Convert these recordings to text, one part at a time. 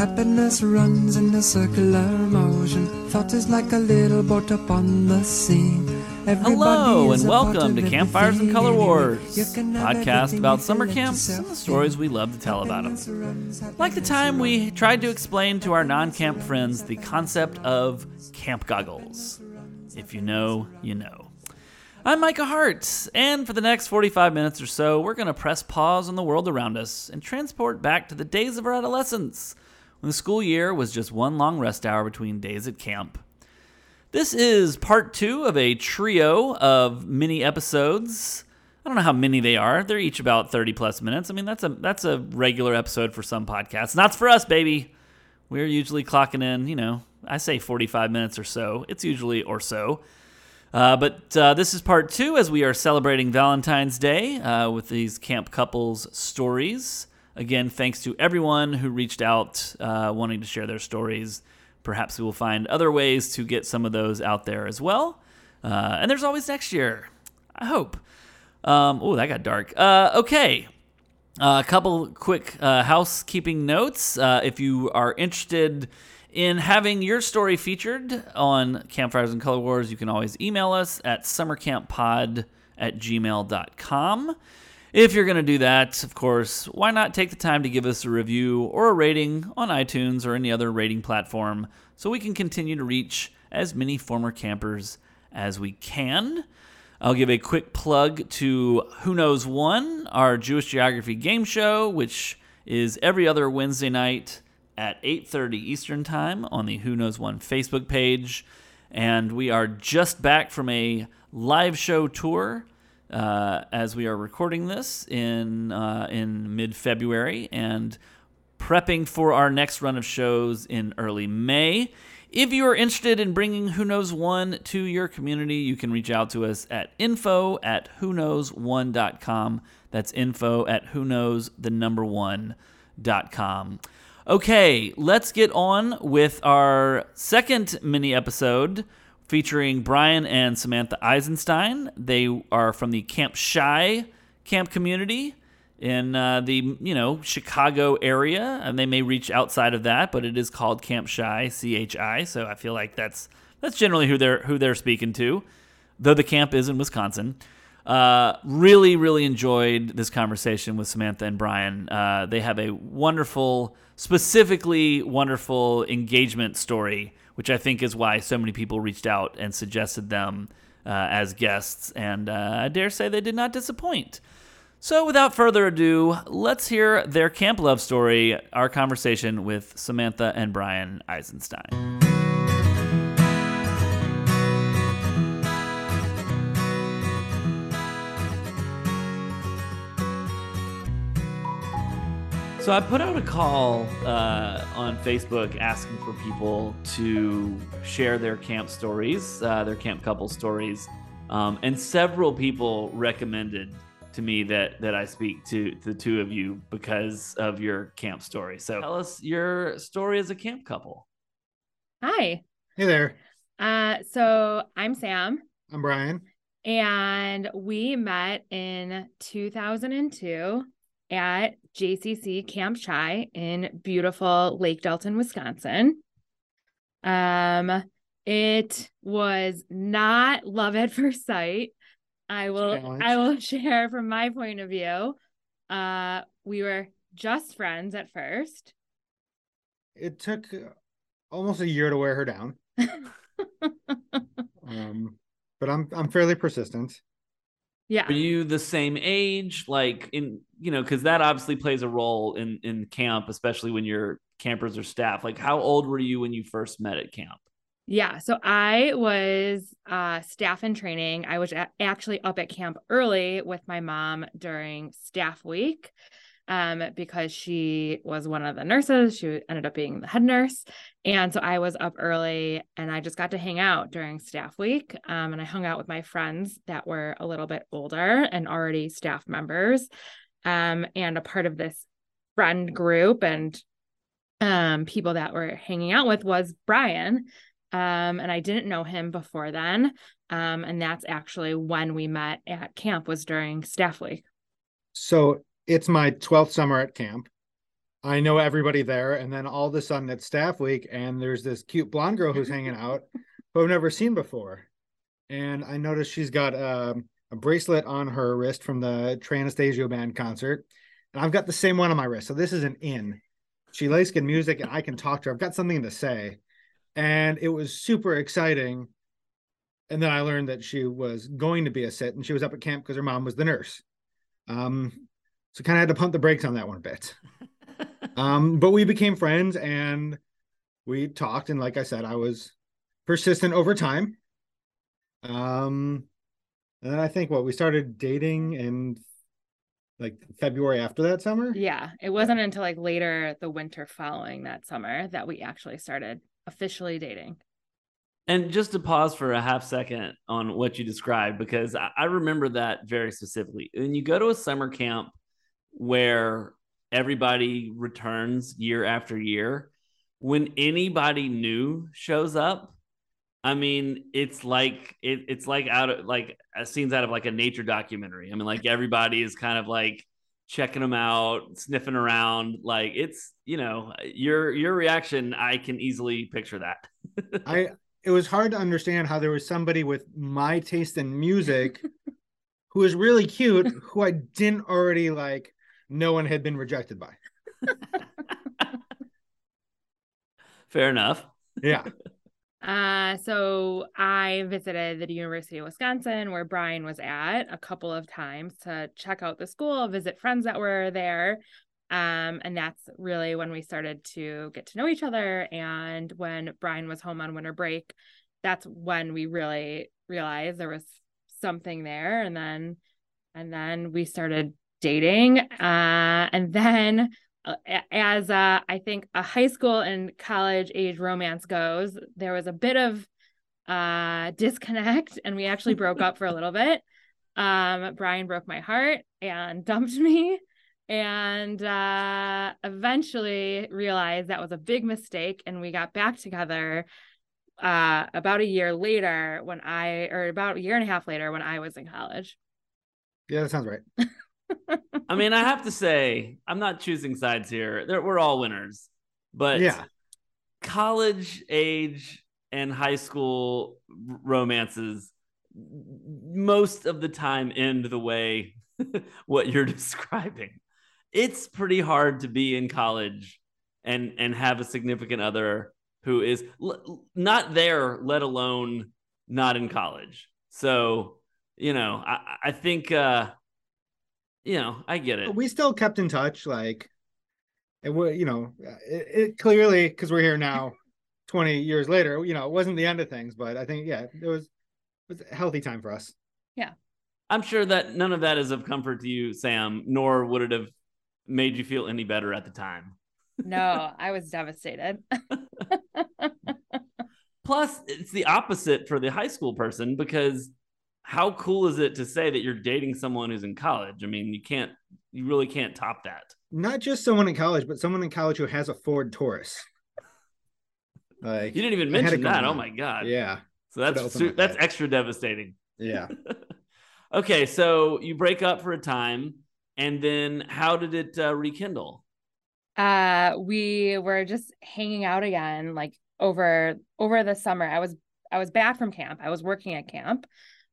Happiness runs in a circular motion. Thought is like a little boat upon the sea. Everybody Hello and welcome to Campfires and Color. Wars, You can have podcast about summer camps and the stories we love to tell about them. Like the time we tried to explain to our non-camp friends the concept of camp goggles. If you know, you know. I'm Micah Hart, and for the next 45 minutes or so, we're going to press pause on the world around us and transport back to the days of our adolescence, when the school year was just one long rest hour between days at camp. This is part two of a trio of mini episodes. I don't know how many they are. They're each about 30 plus minutes. I mean, that's a that's a regular episode for some podcasts. Not for us, baby. We're usually clocking in, you know, I say 45 minutes or so. It's usually or so. Uh, but uh, this is part two as we are celebrating Valentine's Day uh, with these camp couples stories. Again, thanks to everyone who reached out uh, wanting to share their stories. Perhaps we will find other ways to get some of those out there as well. Uh, and there's always next year. I hope. Um, oh, that got dark. Uh, okay. Uh, a couple quick uh, housekeeping notes. Uh, if you are interested in having your story featured on Campfires and Color Wars, you can always email us at summercamppod at gmail.com. If you're going to do that, of course, why not take the time to give us a review or a rating on iTunes or any other rating platform so we can continue to reach as many former campers as we can. I'll give a quick plug to Who Knows One, our Jewish geography game show, which is every other Wednesday night at 8:30 Eastern Time on the Who Knows One Facebook page. And we are just back from a live show tour uh, as we are recording this in uh, in mid-February and prepping for our next run of shows in early May. If you are interested in bringing Who Knows One to your community, you can reach out to us at info at who knows one.com. That's info at who knows the number one dot com. Okay, let's get on with our second mini episode featuring Brian and Samantha Eisenstein. They are from the Camp Chi camp community in uh, the you know Chicago area, and they may reach outside of that, but it is called Camp Chi, C H I. So I feel like that's that's generally who they're who they're speaking to, though the camp is in Wisconsin. Uh, really, really enjoyed this conversation with Samantha and Brian. Uh, they have a wonderful, specifically wonderful engagement story, which I think is why so many people reached out and suggested them uh, as guests. And uh, I dare say they did not disappoint. So, without further ado, let's hear their camp love story, our conversation with Samantha and Brian Eisenstein. So, I put out a call uh, on Facebook asking for people to share their camp stories, uh, their camp couple stories. Um, and several people recommended to me that that I speak to the two of you because of your camp story. So tell us your story as a camp couple. Hi. Hey there, Uh, so I'm Sam, I'm Brian. and we met in 2002 at JCC Camp Chi in beautiful Lake Delton, Wisconsin. Um, it was not love at first sight. I will Challenge. I will share from my point of view. Uh, we were just friends at first. It took almost a year to wear her down, um, but I'm I'm fairly persistent. Yeah. Are you the same age? Like in you know, because that obviously plays a role in in camp, especially when you're campers or staff. Like how old were you when you first met at camp? Yeah, so I was uh, staff in training. I was a- actually up at camp early with my mom during staff week um, because she was one of the nurses. She ended up being the head nurse. And so I was up early and I just got to hang out during staff week. Um, and I hung out with my friends that were a little bit older and already staff members um, and a part of this friend group and um, people that were hanging out with was Brian. Um, and I didn't know him before then. Um, and that's actually when we met at camp was during staff week. So it's my 12th summer at camp. I know everybody there, and then all of a sudden it's staff week, and there's this cute blonde girl who's hanging out who I've never seen before, and I noticed she's got um, a bracelet on her wrist from the Trey Anastasio band concert, and I've got the same one on my wrist. So this is an in. She likes good music, and I can talk to her. I've got something to say, and it was super exciting. And then I learned that she was going to be a sit, and she was up at camp because her mom was the nurse. Um, so kind of had to pump the brakes on that one a bit. um, but we became friends, and we talked, and like I said, I was persistent over time. Um, and then I think what we started dating in like February after that summer. Yeah, it wasn't until like later the winter following that summer that we actually started officially dating. And just to pause for a half second on what you described, because I, I remember that very specifically. When you go to a summer camp where everybody returns year after year, when anybody new shows up, I mean, it's like it, it's like out of like a scenes out of like a nature documentary. I mean, like everybody is kind of like checking them out, sniffing around. Like it's you know your your reaction. I can easily picture that. I it was hard to understand how there was somebody with my taste in music who was really cute who I didn't already like no one had been rejected by. Fair enough. Yeah. Uh, so I visited the University of Wisconsin where Brian was at a couple of times to check out the school, visit friends that were there. Um, and that's really when we started to get to know each other. And when Brian was home on winter break, that's when we really realized there was something there. And then, and then we started dating. Uh, and then uh, as uh, I think a high school and college age romance goes, there was a bit of uh, disconnect, and we actually broke up for a little bit. Um, Brian broke my heart and dumped me, and uh, eventually realized that was a big mistake, and we got back together uh, about a year later when I, or about a year and a half later when I was in college. Yeah, that sounds right. I mean, I have to say, I'm not choosing sides here. They're, we're all winners, but Yeah. college age and high school romances most of the time end the way what you're describing. It's pretty hard to be in college and and have a significant other who is l- not there, let alone not in college. So, you know, I, I think uh you know, I get it. We still kept in touch like it was you know it, it clearly because we're here now 20 years later you know it wasn't the end of things but i think yeah it was it was a healthy time for us Yeah, I'm sure that none of that is of comfort to you, Sam, nor would it have made you feel any better at the time. No, I was devastated. Plus, it's the opposite for the high school person because how cool is it to say that you're dating someone who's in college? I mean, you can't, you really can't top that. not just someone in college but someone in college who has a ford taurus like You didn't even mention it going that. Oh my god. yeah So that's su- that's that. extra devastating. yeah Okay, so you break up for a time, and then how did it uh, rekindle? uh we were just hanging out again like over over the summer i was i was back from camp i was working at camp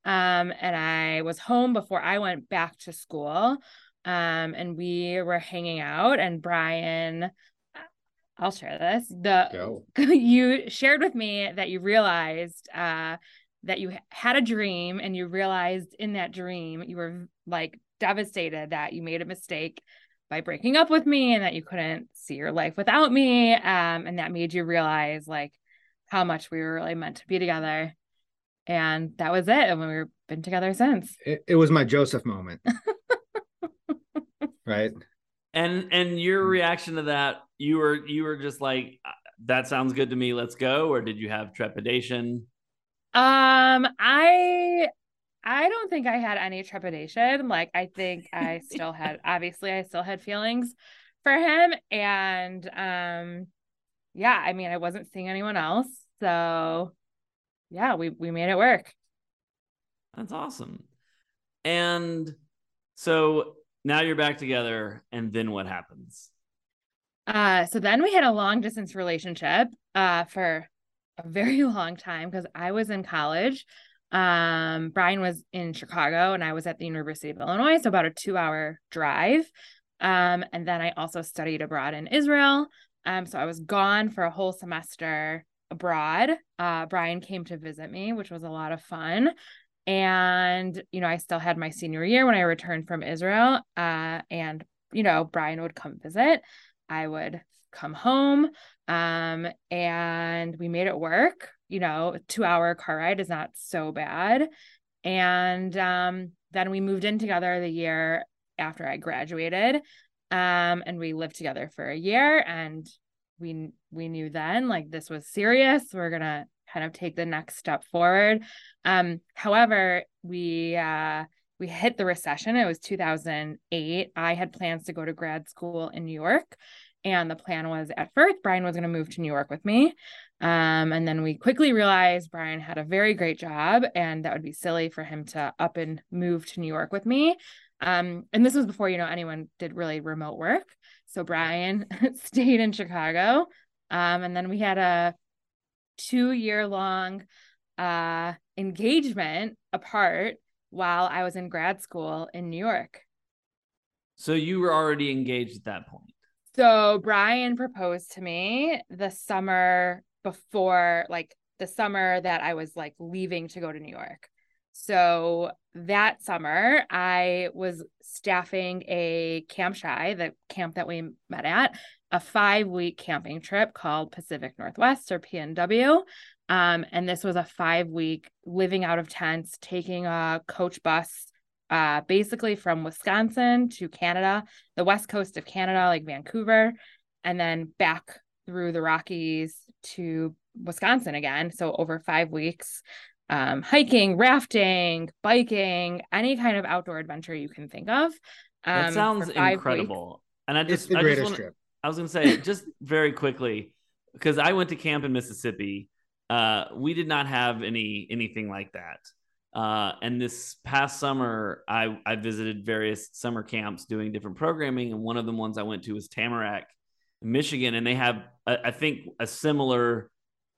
um and i was home before i went back to school um and we were hanging out and brian i'll share this the you shared with me that you realized uh that you had a dream and you realized in that dream you were like devastated that you made a mistake by breaking up with me and that you couldn't see your life without me um and that made you realize like how much we were really meant to be together and that was it and we've been together since it, it was my joseph moment right And and your Mm. reaction to that, you were you were just like, "Uh, that sounds good to me. Let's go, or did you have trepidation? Um, I I don't think I had any trepidation. Like I think I still had obviously I still had feelings for him and um yeah, I mean I wasn't seeing anyone else. So yeah, we we made it work. That's awesome. And so now you're back together, and then what happens? Uh, so then we had a long distance relationship uh, for a very long time because I was in college. Um, Brian was in Chicago and I was at the University of Illinois, so about a two hour drive. Um, and then I also studied abroad in Israel. Um, so I was gone for a whole semester abroad. Uh, Brian came to visit me, which was a lot of fun. And, you know, I still had my senior year when I returned from Israel. Uh, and, you know, Brian would come visit. I would come home. Um, and we made it work. You know, two hour car ride is not so bad. And um, then we moved in together the year after I graduated. Um, and we lived together for a year and we we knew then like this was serious. We're gonna kind of take the next step forward. Um, however, we uh we hit the recession. It was 2008. I had plans to go to grad school in New York. And the plan was at first, Brian was going to move to New York with me. Um, and then we quickly realized Brian had a very great job and that would be silly for him to up and move to New York with me. Um, and this was before, you know, anyone did really remote work. So Brian stayed in Chicago. Um, and then we had a two year long uh, engagement apart while I was in grad school in New York. So you were already engaged at that point. So Brian proposed to me the summer before, like the summer that I was like leaving to go to New York. So that summer, I was staffing a Camp Chi, the camp that we met at, a five week camping trip called Pacific Northwest or PNW. Um, and this was a five week living out of tents, taking a coach bus uh, basically from Wisconsin to Canada, the west coast of Canada, like Vancouver, and then back through the Rockies to Wisconsin again. So over five weeks um, hiking, rafting, biking, any kind of outdoor adventure you can think of. Um, that sounds incredible. Weeks. And I just, it's the I greatest wanna, trip. I was going to say, just very quickly, because I went to camp in Mississippi. Uh, we did not have any anything like that. Uh, and this past summer, I, I visited various summer camps doing different programming. And one of the ones I went to was Tamarack, Michigan. And they have, I think, a similar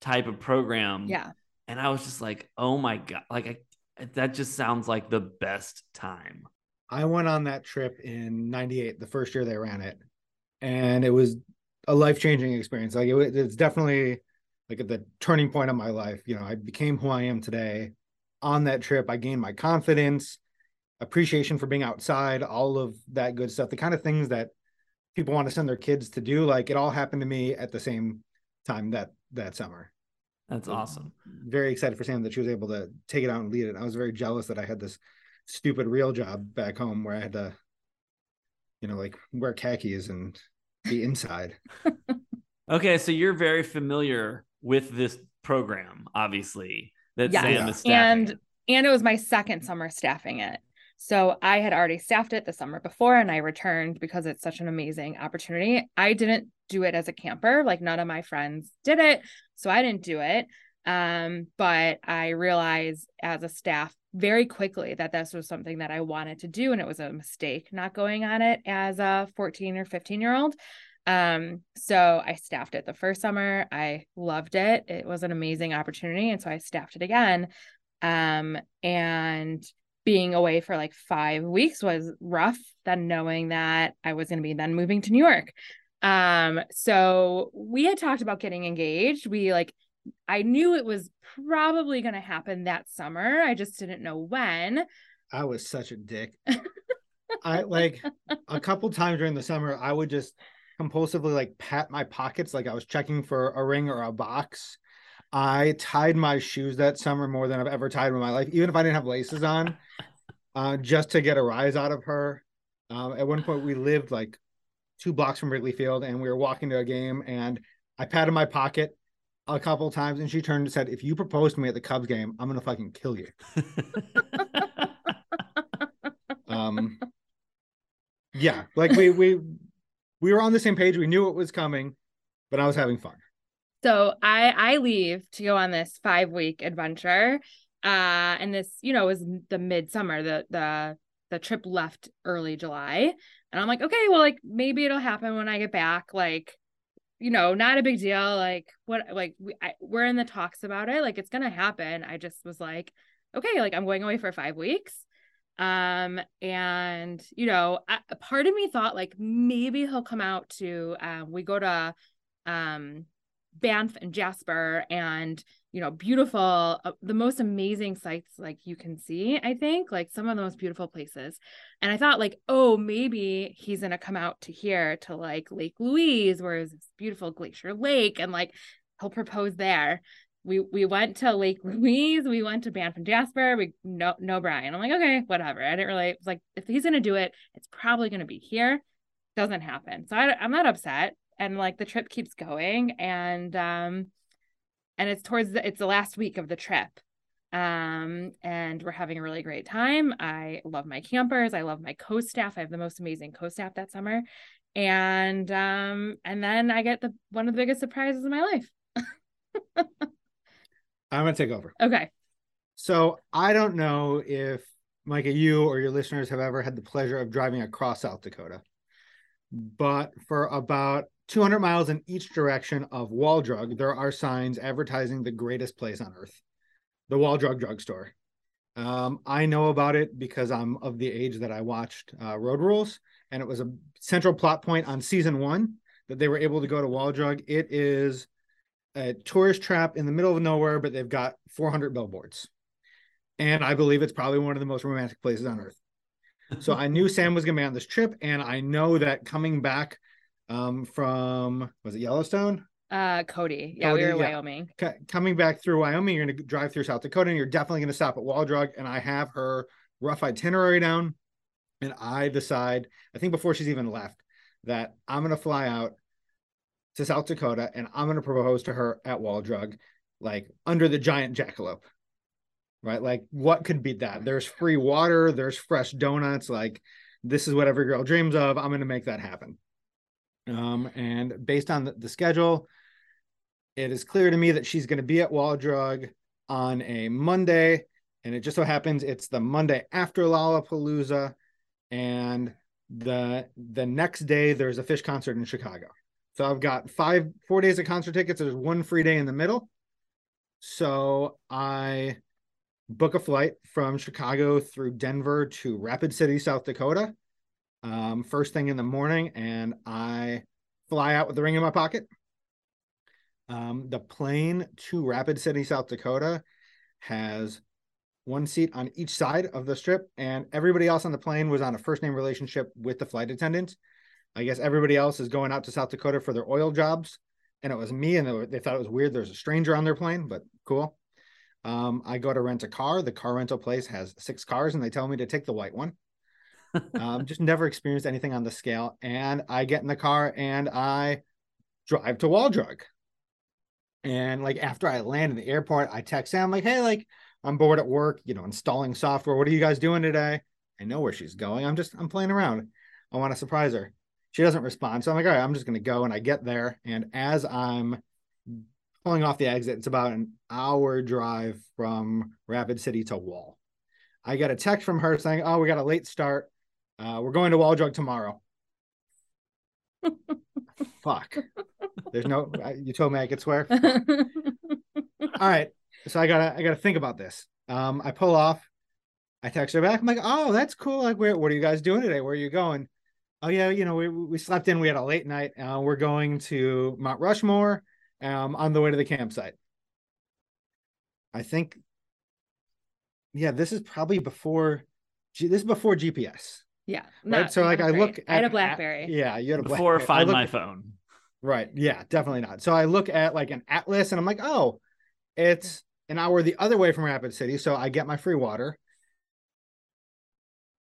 type of program. Yeah and I was just like, oh my god, like I, that just sounds like the best time. I went on that trip in '98, the first year they ran it, and it was a life changing experience. Like it, it's definitely like at the turning point of my life. You know, I became who I am today. On that trip, I gained my confidence, appreciation for being outside, all of that good stuff. The kind of things that people want to send their kids to do. Like it all happened to me at the same time that that summer. That's awesome. Very excited for Sam that she was able to take it out and lead it. I was very jealous that I had this stupid real job back home where I had to, you know, like wear khakis and be inside. okay, so you're very familiar with this program, obviously. That yes. Sam is staffing. And and it was my second summer staffing it. So I had already staffed it the summer before and I returned because it's such an amazing opportunity. I didn't do it as a camper, like none of my friends did it. So I didn't do it. Um, but I realized as a staff very quickly that this was something that I wanted to do and it was a mistake not going on it as a 14 or 15 year old. Um, so I staffed it the first summer. I loved it. It was an amazing opportunity. And so I staffed it again. Um, and being away for like five weeks was rough then knowing that i was going to be then moving to new york um so we had talked about getting engaged we like i knew it was probably going to happen that summer i just didn't know when. I was such a dick. I like a couple times during the summer i would just compulsively like pat my pockets like i was checking for a ring or a box. I tied my shoes that summer more than I've ever tied in my life, even if I didn't have laces on, uh, just to get a rise out of her. Um, at one point, we lived like two blocks from Wrigley Field, and we were walking to a game, and I patted my pocket a couple times, and she turned and said, "If you propose to me at the Cubs game, I'm gonna fucking kill you." um, yeah, like we we we were on the same page. We knew it was coming, but I was having fun. So I I leave to go on this five week adventure. Uh and this, you know, was the midsummer, the the the trip left early July. And I'm like, okay, well, like maybe it'll happen when I get back. Like, you know, not a big deal. Like, what, like, we, I, we're in the talks about it. Like, it's going to happen. I just was like, okay, like, I'm going away for five weeks. Um, and, you know, a part of me thought like maybe he'll come out to, um, we go to, um, Banff and Jasper and you know beautiful uh, the most amazing sights like you can see I think like some of the most beautiful places. And I thought like oh maybe he's to come out to here to like Lake Louise where is this beautiful glacier lake and like he'll propose there. We we went to Lake Louise we went to Banff and Jasper we no no Brian. I'm like okay whatever. I didn't really it's like if he's to do it it's probably to be here. Doesn't happen. So I, I'm not upset. And like the trip keeps going and um and it's towards the, it's the last week of the trip. Um and we're having a really great time. I love my campers. I love my co-staff i have the most amazing co-staff that summer. And um and then i get the one of the biggest surprises of my life. I'm gonna take over. Okay. So i don't know if micah you or your listeners have ever had the pleasure of driving across south dakota but for about 200 miles in each direction of Wall Drug, there are signs advertising the greatest place on earth, the Wall Drug drugstore. Um, I know about it because I'm of the age that I watched uh, Road Rules, and it was a central plot point on season one that they were able to go to Wall Drug. It is a tourist trap in the middle of nowhere, but they've got 400 billboards. And I believe it's probably one of the most romantic places on earth. So I knew Sam was going to be on this trip, and I know that coming back um, from was it Yellowstone? Uh, Cody. Yeah, Cody, we were in yeah. Wyoming. C- coming back through Wyoming, you're going to drive through South Dakota, and you're definitely going to stop at Wall Drug. And I have her rough itinerary down, and I decide, I think before she's even left, that I'm going to fly out to South Dakota, and I'm going to propose to her at Wall Drug, like under the giant jackalope. Right, like what could beat that? There's free water, there's fresh donuts. Like this is what every girl dreams of. I'm going to make that happen. Um, and based on the, schedule, it is clear to me that she's going to be at Wall Drug on a Monday. And it just so happens it's the Monday after Lollapalooza. And the the next day there's a Phish concert in Chicago. So I've got five, four days of concert tickets. There's one free day in the middle. So I book a flight from Chicago through Denver to Rapid City, South Dakota um, first thing in the morning, and I fly out with the ring in my pocket. Um, the plane to Rapid City, South Dakota, has one seat on each side of the strip, and everybody else on the plane was on a first name relationship with the flight attendant. I guess everybody else is going out to South Dakota for their oil jobs, and it was me, and they thought it was weird. There's a stranger on their plane, but cool. Um, I go to rent a car. The car rental place has six cars, and they tell me to take the white one um, just never experienced anything on the scale. And I get in the car and I drive to Wall Drug. And like after I land in the airport, I text Sam like, "Hey, like I'm bored at work, you know, installing software. What are you guys doing today?" I know where she's going. I'm just I'm playing around. I want to surprise her. She doesn't respond, so I'm like, "All right, I'm just gonna go." And I get there, and as I'm pulling off the exit, it's about an hour drive from Rapid City to Wall. I get a text from her saying, "Oh, we got a late start. Uh, we're going to Wall Drug tomorrow. Fuck. There's no. You told me I could swear. All right. So I gotta. I gotta think about this. Um, I pull off. I text her back. I'm like, oh, that's cool. Like, where? What are you guys doing today? Where are you going? Oh yeah, you know, we we slept in. We had a late night. Uh, we're going to Mount Rushmore. Um, on the way to the campsite. I think. Yeah, this is probably before. This is before GPS. Yeah. Right. So like I look at, I had a Blackberry. At, yeah, you had a Before Blackberry. find my at, phone. Right. Yeah, definitely not. So I look at like an atlas and I'm like, oh, it's an hour the other way from Rapid City. So I get my free water.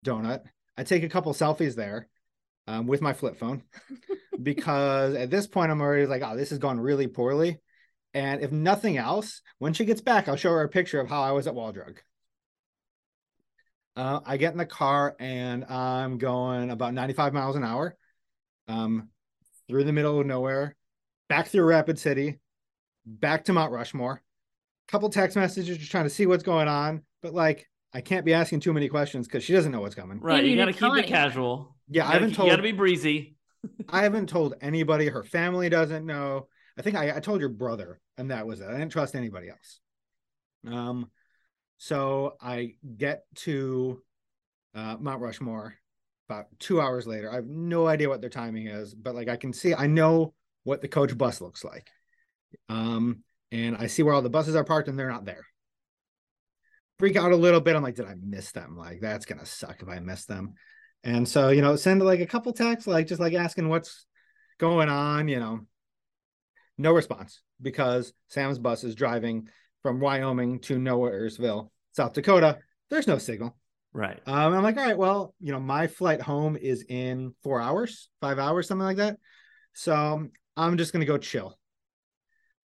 Donut. I take a couple selfies there um, with my flip phone because at this point I'm already like, oh, this has gone really poorly. And if nothing else, when she gets back, I'll show her a picture of how I was at Wall Drug. Uh, I get in the car and I'm going about 95 miles an hour um, through the middle of nowhere, back through Rapid City, back to Mount Rushmore. Couple text messages just trying to see what's going on, but like I can't be asking too many questions because she doesn't know what's coming. Right. you You got to keep it casual. Yeah, I gotta haven't told You got to be breezy. I haven't told anybody. Her family doesn't know. I think I, I told your brother, and that was it. I didn't trust anybody else. Um, so I get to uh, Mount Rushmore about two hours later. I have no idea what their timing is, but like I can see, I know what the coach bus looks like. Um, and I see where all the buses are parked, and they're not there. Freak out a little bit. I'm like, did I miss them? Like that's gonna suck if I miss them. And so, you know, send like a couple texts, like just like asking what's going on, you know. No response because Sam's bus is driving from Wyoming to Nowheresville, South Dakota. There's no signal. Right. Um, I'm like, all right, well, you know, my flight home is in four hours, five hours, something like that. So I'm just gonna go chill.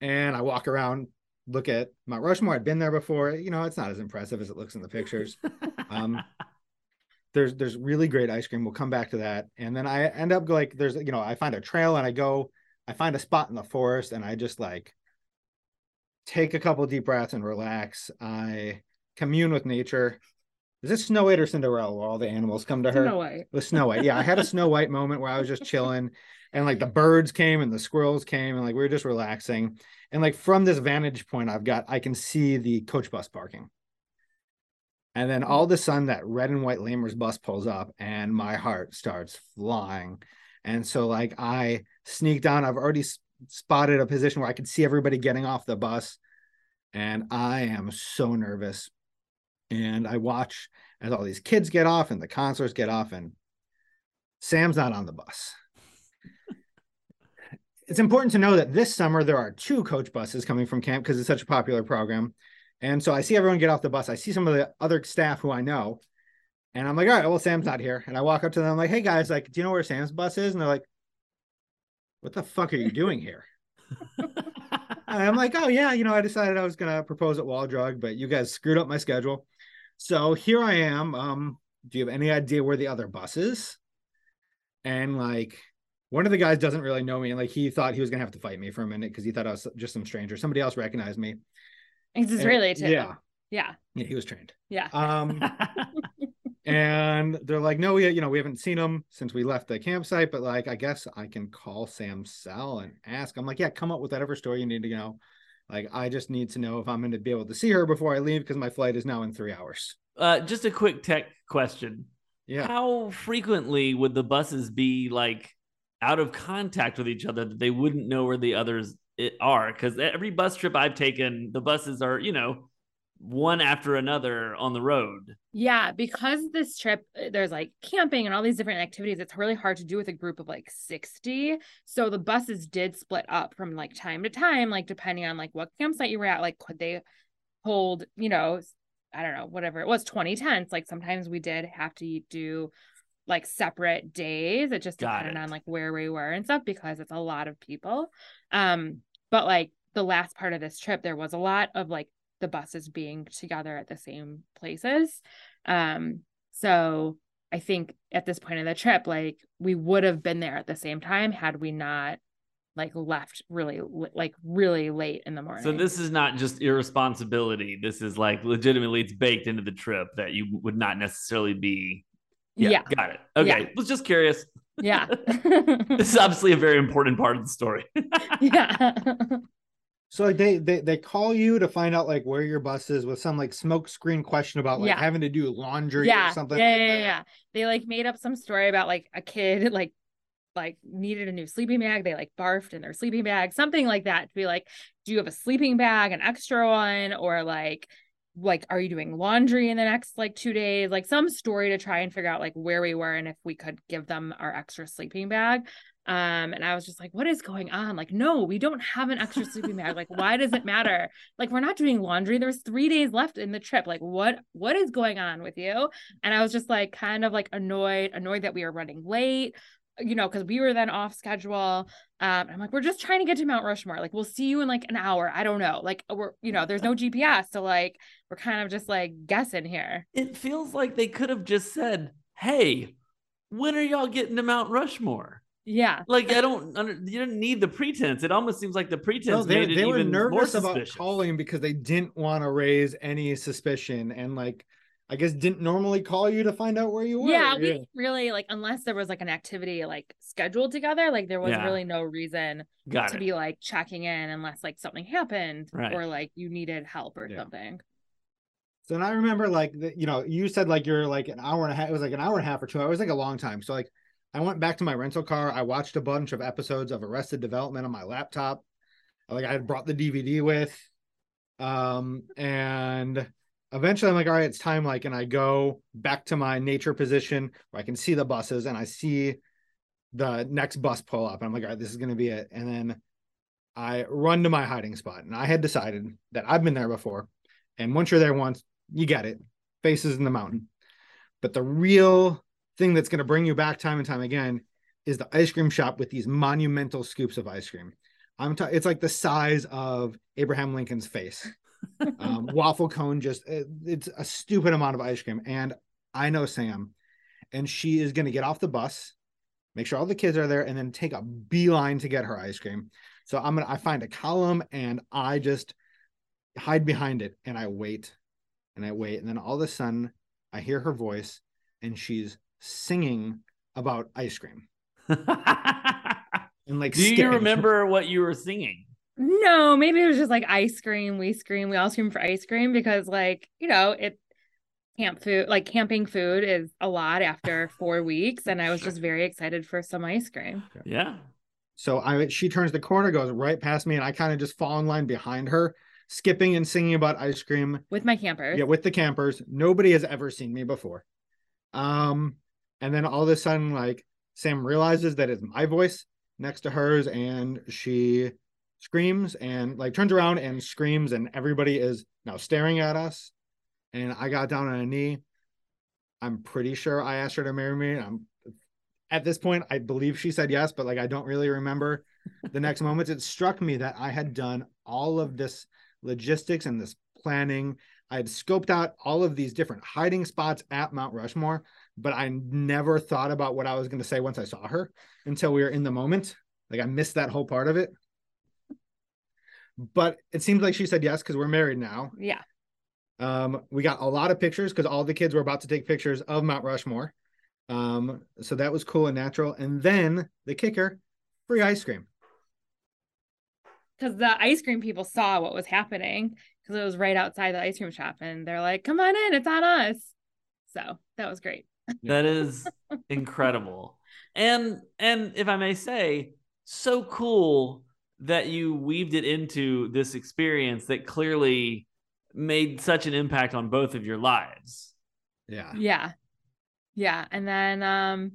And I walk around, look at Mount Rushmore. I'd been there before. You know, it's not as impressive as it looks in the pictures. Um, there's there's really great ice cream. We'll come back to that. And then I end up like there's you know I find a trail and I go I find a spot in the forest and I just like take a couple deep breaths and relax. I commune with nature. Is this Snow White or Cinderella where all the animals come to her? No way. The Snow White. Yeah, I had a Snow White moment where I was just chilling and like the birds came and the squirrels came and like we were just relaxing. And like from this vantage point I've got, I can see the coach bus parking. And then all of a sudden that red and white Lamers bus pulls up and my heart starts flying. And so like I sneak down, I've already spotted a position where I could see everybody getting off the bus. And I am so nervous. And I watch as all these kids get off and the counselors get off, and Sam's not on the bus. it's important to know that this summer there are two coach buses coming from camp because it's such a popular program. And so I see everyone get off the bus. I see some of the other staff who I know, and I'm like, all right, well, Sam's not here. And I walk up to them, I'm like, hey guys, like, do you know where Sam's bus is? And they're like, what the fuck are you doing here? I'm like, oh yeah, you know, I decided I was gonna propose at Wall Drug, but you guys screwed up my schedule. So here I am. Um, do you have any idea where the other bus is? And like one of the guys doesn't really know me, and like he thought he was gonna have to fight me for a minute because he thought I was just some stranger. Somebody else recognized me. And- Israeli too. Yeah, Yeah. yeah, he was trained. Yeah. Um, and they're like, no, we you know we haven't seen him since we left the campsite, but like I guess I can call Sam Cell and ask. I'm like, yeah, come up with whatever story you need to know. Like I just need to know if I'm going to be able to see her before I leave because my flight is now in three hours. uh, just a quick tech question. Yeah. How frequently would the buses be like out of contact with each other that they wouldn't know where the others are? Because every bus trip I've taken, the buses are, you know, one after another on the road. Yeah, because this trip uh, there's like camping and all these different activities, it's really hard to do with a group of like 60. So the buses did split up from like time to time, like depending on like what campsite you were at, like could they hold, you know, I don't know, whatever it was, 20 tents. Like sometimes we did have to do like separate days. It just Got depended it. on like where we were and stuff because it's a lot of people. Um, but like the last part of this trip, there was a lot of like the buses being together at the same places. Um, so I think at this point in the trip, like we would have been there at the same time had we not like left really like really late in the morning. So this is not just irresponsibility. This is like legitimately it's baked into the trip that you would not necessarily be. yeah, Got it. Okay. Yeah. Was just curious. yeah, This is obviously a very important part of the story. yeah. So like they they they call you to find out like where your bus is with some like smoke screen question about like Yeah. having to do laundry yeah, or something. Yeah, yeah, yeah, yeah. They like made up some story about like a kid like like needed a new sleeping bag. They like barfed in their sleeping bag, something like that. To be like, do you have a sleeping bag, an extra one, or like like are you doing laundry in the next like two days? Like some story to try and figure out like where we were and if we could give them our extra sleeping bag. Um, and I was just like, what is going on? Like, no, we don't have an extra sleeping bag. Like, why does it matter? Like, we're not doing laundry. There's three days left in the trip. Like, what what is going on with you? And I was just like kind of like annoyed, annoyed that we were running late, you know, because we were then off schedule. Um, I'm like, we're just trying to get to Mount Rushmore. Like, we'll see you in like an hour. I don't know. Like, we're, you know, there's no GPS. So like we're kind of just like guessing here. it feels like they could have just said, "Hey, when are y'all getting to Mount Rushmore?" Yeah. Like I don't, under, you don't need the pretense. It almost seems like the pretense No, they, made it they were even more nervous about calling because they didn't want to raise any suspicion and like I guess didn't normally call you to find out where you were. Yeah, we didn't really like unless there was like an activity like scheduled together, like there was Yeah. really no reason Got to it. be like checking in unless like something happened Right. or like you needed help or Yeah. something. So and I remember like the, you know, you said like you're like an hour and a half. It was like an hour and a half or two hours, It was like a long time. So like I went back to my rental car. I watched a bunch of episodes of Arrested Development on my laptop. Like I had brought the DVD with. Um, and eventually I'm like, all right, it's time. Like, and I go back to my nature position where I can see the buses and I see the next bus pull up. And I'm like, all right, this is gonna be it. And then I run to my hiding spot. And I had decided that I've been there before. And once you're there once, you get it. Faces in the mountain. But the real thing that's going to bring you back time and time again is the ice cream shop with these monumental scoops of ice cream. I'm t- it's like the size of Abraham Lincoln's face. Um, waffle cone, just it- it's a stupid amount of ice cream. And I know Sam, and she is going to get off the bus, make sure all the kids are there, and then take a beeline to get her ice cream. So I'm gonna I find a column and I just hide behind it and I wait and I wait. And then all of a sudden I hear her voice and she's singing about ice cream and like Do you remember what you were singing? No, maybe it was just like ice cream. We scream. We all scream for ice cream because, like, you know, it camp food, like camping food, is a lot after four weeks, and I was just very excited for some ice cream. Yeah. So I she turns the corner, goes right past me, and I kind of just fall in line behind her, skipping and singing about ice cream. with my campers. Yeah, with the campers. Nobody has ever seen me before. Um, and then all of a sudden, like Sam realizes that it's my voice next to hers, and she screams and like turns around and screams, and everybody is now staring at us. And I got down on a knee. I'm pretty sure I asked her to marry me. I'm at this point, I believe she said yes, but like I don't really remember the next moments. It struck me that I had done all of this logistics and this planning. I had scoped out all of these different hiding spots at Mount Rushmore, but I never thought about what I was going to say once I saw her until we were in the moment. Like I missed that whole part of it. But it seems like she said yes because we're married now. Yeah. Um, we got a lot of pictures because all the kids were about to take pictures of Mount Rushmore. Um, so that was cool and natural. And then the kicker, free ice cream. Because the ice cream people saw what was happening because it was right outside the ice cream shop, and they're like, "Come on in, it's on us." So that was great. That is incredible. And and if I may say, so cool that you weaved it into this experience that clearly made such an impact on both of your lives. Yeah. Yeah. Yeah. And then um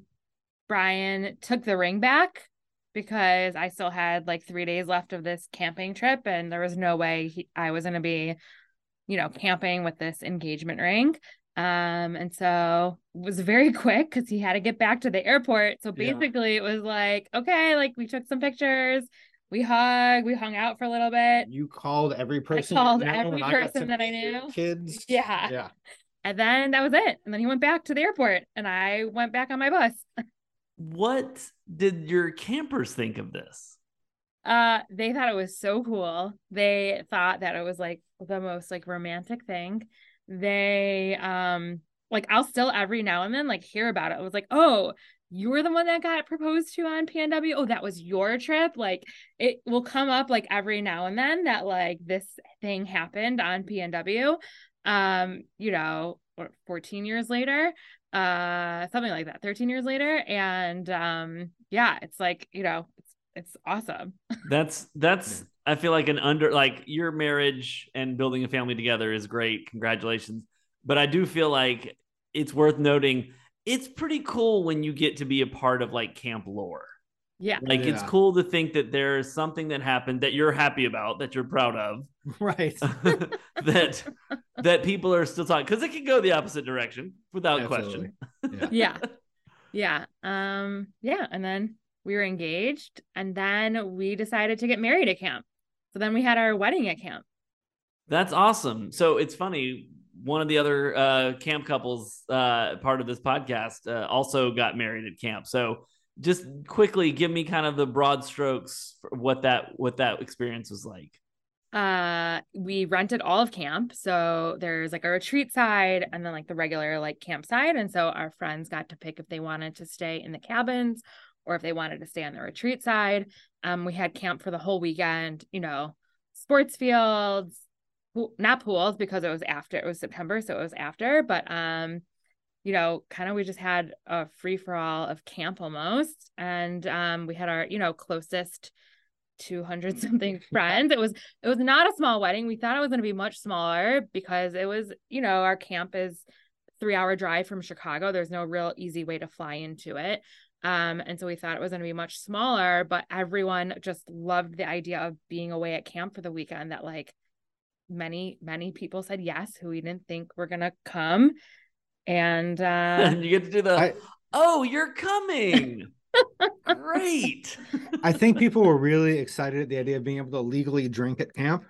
Brian took the ring back because I still had like three days left of this camping trip and there was no way he, I was gonna be, you know, camping with this engagement ring. Um, and so it was very quick because he had to get back to the airport. So Yeah. basically it was like, okay, like we took some pictures, we hugged, we hung out for a little bit. You called every person. you called know, every and I person to that I knew. Kids. Yeah. Yeah. And then that was it. And then he went back to the airport and I went back on my bus. What did your campers think of this? Uh, they thought it was so cool. They thought that it was like the most like romantic thing. They um like I'll still every now and then like hear about it. I was like, oh, you were the one that got proposed to on PNW. Oh, that was your trip. Like it will come up like every now and then that like this thing happened on PNW. Um, you know, or 14 years later, uh, something like that, 13 years later. And um, yeah, it's like, you know, it's it's awesome. That's that's I feel like an under like your marriage and building a family together is great. Congratulations. But I do feel like it's worth noting it's pretty cool when you get to be a part of like camp lore. Yeah. Like it's cool to think that there's something that happened that you're happy about, that you're proud of, Right. that that people are still talking because it can go the opposite direction without Absolutely. question. yeah yeah um yeah and then we were engaged and then we decided to get married at camp so then we had our wedding at camp That's awesome. So it's funny. One of the other uh, camp couples, uh, part of this podcast, uh, also got married at camp. So just quickly, give me kind of the broad strokes what that what that experience was like. uh we rented all of camp so there's like a retreat side and then like the regular like campsite and so our friends got to pick if they wanted to stay in the cabins or if they wanted to stay on the retreat side um we had camp for the whole weekend you know sports fields not pools because it was after it was september so it was after but um you know kind of we just had a free for all of camp almost and um we had our you know closest 200 something friends. It was it was not a small wedding. We thought it was going to be much smaller because it was, you know, our camp is 3-hour drive from Chicago. There's no real easy way to fly into it. Um, and so we thought it was going to be much smaller, but everyone just loved the idea of being away at camp for the weekend that like many many people said yes who we didn't think were going to come. And uh you get to do the I- Oh, you're coming. Great. I think people were really excited at the idea of being able to legally drink at camp.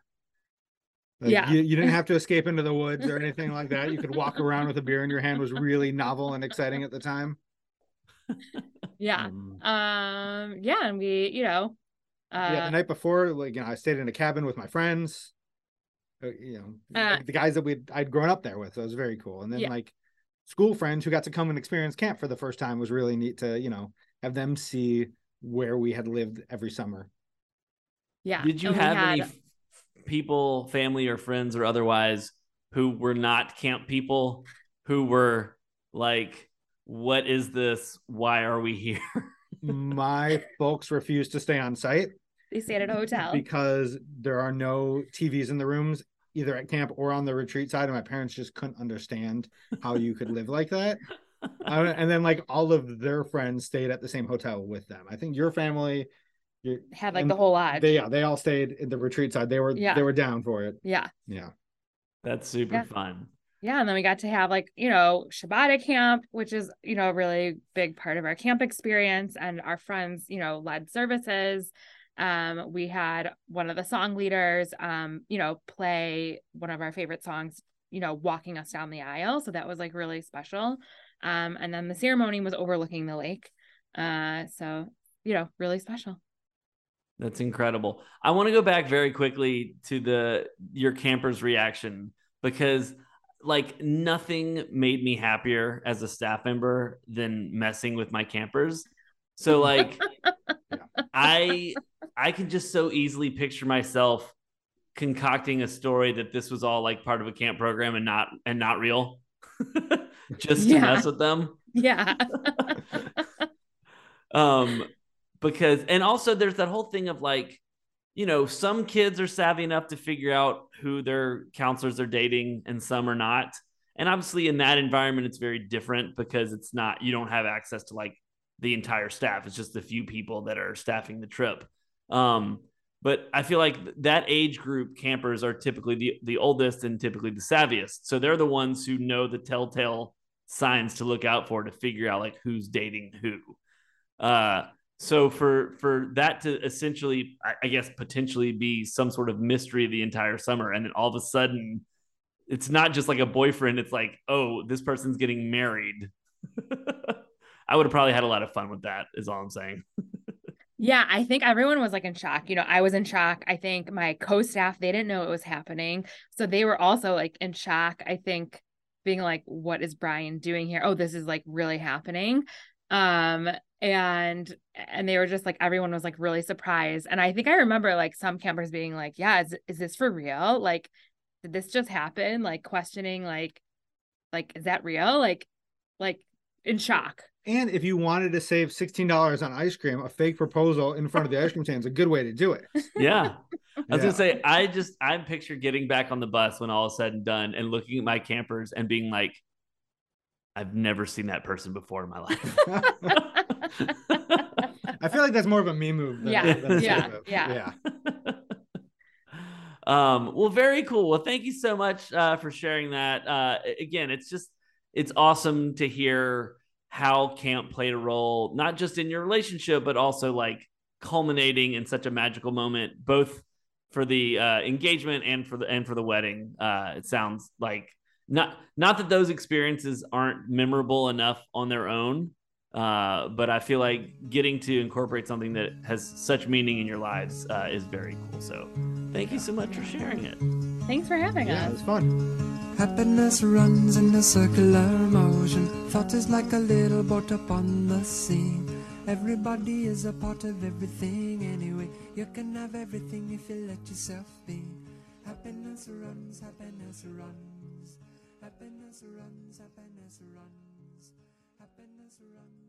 Like, Yeah. you, you didn't have to escape into the woods or anything like that. You could walk around with a beer in your hand was really novel and exciting at the time. yeah. Um, Um yeah, and we, you know, uh yeah, the night before, like you know, I stayed in a cabin with my friends. Uh, you know, Uh, the guys that we I'd grown up there with. So it was very cool. And then Yeah. like school friends who got to come and experience camp for the first time was really neat to you know have them see where we had lived every summer. yeah. Did you and have had- any f- people, family or friends or otherwise who were not camp people who were like, what is this? Why are we here? my folks refused to stay on site they stayed at a hotel. because there are no TVs in the rooms either at camp or on the retreat side and my parents just couldn't understand how you could live like that Uh, and then like all of their friends stayed at the same hotel with them i think your family your, had like the whole lodge. they yeah they all stayed in the retreat side they were Yeah. they were down for it yeah. yeah That's super Yeah. fun. Yeah. And then we got to have like, you know, Shabbat at camp, which is, you know, a really big part of our camp experience. And our friends, you know, led services. Um, we had one of the song leaders, um, you know, play one of our favorite songs, you know, walking us down the aisle. So that was like really special. Um, and then the ceremony was overlooking the lake. Uh, so, you know, really special. That's incredible. I want to go back very quickly to the your campers reaction because like nothing made me happier as a staff member than messing with my campers. So like I I can just so easily picture myself concocting a story that this was all like part of a camp program and not and not real. just to mess with them. Yeah. um because and also there's that whole thing of like you know some kids are savvy enough to figure out who their counselors are dating and some are not and obviously in that environment it's very different because it's not you don't have access to like the entire staff it's just a few people that are staffing the trip um but i feel like that age group campers are typically the, the oldest and typically the savviest. So they're the ones who know the telltale signs to look out for to figure out like who's dating who. Uh so for for that to essentially I, I guess potentially be some sort of mystery the entire summer and then all of a sudden it's not just like a boyfriend it's like oh this person's getting married. I would have probably had a lot of fun with that is all i'm saying Yeah, I think everyone was like in shock. You know, I was in shock. I think my co-staff, they didn't know it was happening. So they were also like in shock. I think being like, what is Brian doing here? Oh, this is like really happening. Um, and and they were just like everyone was like really surprised. And I think I remember like some campers being like, Yeah, is is this for real? Like, did this just happen? Like questioning, like, like, is that real? Like, like in shock. and if you wanted to save $16 on ice cream a fake proposal in front of the ice cream stand is a good way to do it yeah I was Yeah. gonna say, I just I'm picture getting back on the bus when all is said and done, and looking at my campers and being like, I've never seen that person before in my life. I feel like that's more of a me move. Than, Yeah, than a yeah, safe move. yeah. um, well, very cool. Well, thank you so much uh, for sharing that. Uh, again, it's just it's awesome to hear how camp played a role, not just in your relationship, but also like culminating in such a magical moment, both for the uh, engagement and for the and for the wedding. Uh, it sounds like not not that those experiences aren't memorable enough on their own, uh, but I feel like getting to incorporate something that has such meaning in your lives uh, is very cool. So Thank you so much for sharing it. Thanks for having Yeah, it was fun. Happiness runs in a circular motion. Thought is like a little boat upon the sea. Everybody is a part of everything anyway. You can have everything if you let yourself be. Happiness runs, happiness runs. Happiness runs, happiness runs. Happiness runs,